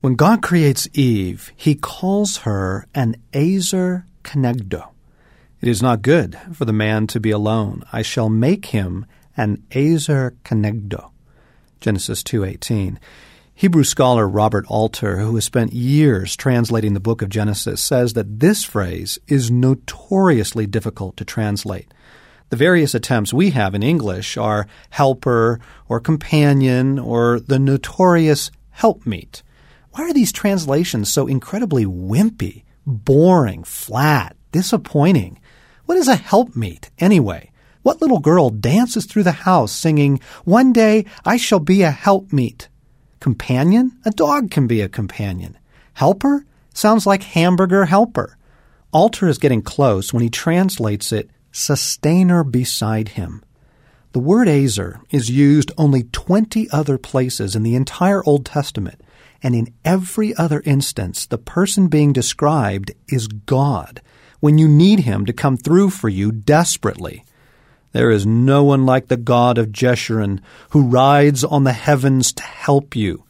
When God creates Eve, he calls her an Ezer Kenegdo. It is not good for the man to be alone. I shall make him an Ezer Kenegdo. Genesis 2:18. Hebrew scholar Robert Alter, who has spent years translating the book of Genesis, says that this phrase is notoriously difficult to translate. The various attempts we have in English are helper or companion or the notorious helpmeet. Why are these translations so incredibly wimpy, boring, flat, disappointing? What is a helpmeet, anyway? What little girl dances through the house singing, One day I shall be a helpmeet? Companion? A dog can be a companion. Helper? Sounds like hamburger helper. Alter is getting close when he translates it sustainer beside him. The word Ezer is used only 20 other places in the entire Old Testament, and in every other instance, the person being described is God when you need him to come through for you desperately. There is no one like the God of Jeshurun, who rides on the heavens to help you.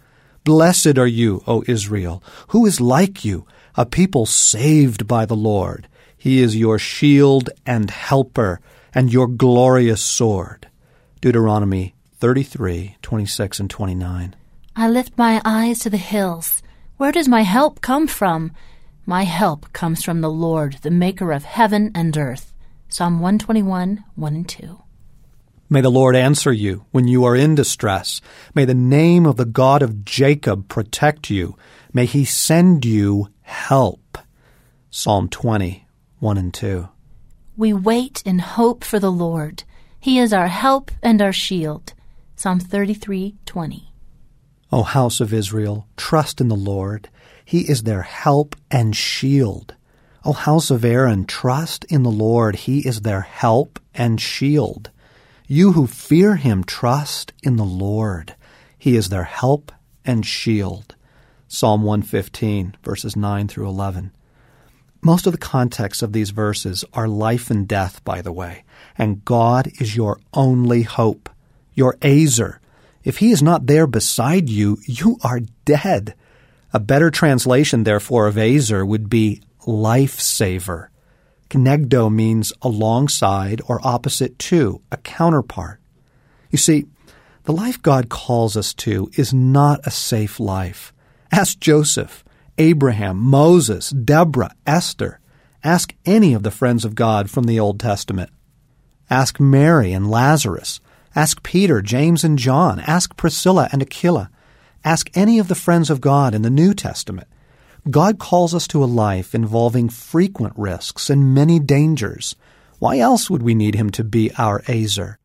Blessed are you, O Israel. Who is like you, a people saved by the Lord? He is your shield and helper, and your glorious sword. Deuteronomy 33, 26 and 29. I lift my eyes to the hills. Where does my help come from? My help comes from the Lord, the maker of heaven and earth. Psalm 121, 1 and 2. May the Lord answer you when you are in distress. May the name of the God of Jacob protect you. May he send you help. Psalm 20, 1 and 2. We wait in hope for the Lord. He is our help and our shield. Psalm 33:20. O house of Israel, trust in the Lord. He is their help and shield. O house of Aaron, trust in the Lord. He is their help and shield. You who fear him, trust in the Lord. He is their help and shield. Psalm 115, verses 9 through 11. Most of the context of these verses are life and death, by the way, and God is your only hope, your Ezer. If he is not there beside you, you are dead. A better translation, therefore, of Ezer would be lifesaver. Kenegdo means alongside or opposite to, a counterpart. You see, the life God calls us to is not a safe life. Ask Joseph, Abraham, Moses, Deborah, Esther. Ask any of the friends of God from the Old Testament. Ask Mary and Lazarus. Ask Peter, James, and John. Ask Priscilla and Aquila. Ask any of the friends of God in the New Testament. God calls us to a life involving frequent risks and many dangers. Why else would we need Him to be our Ezer?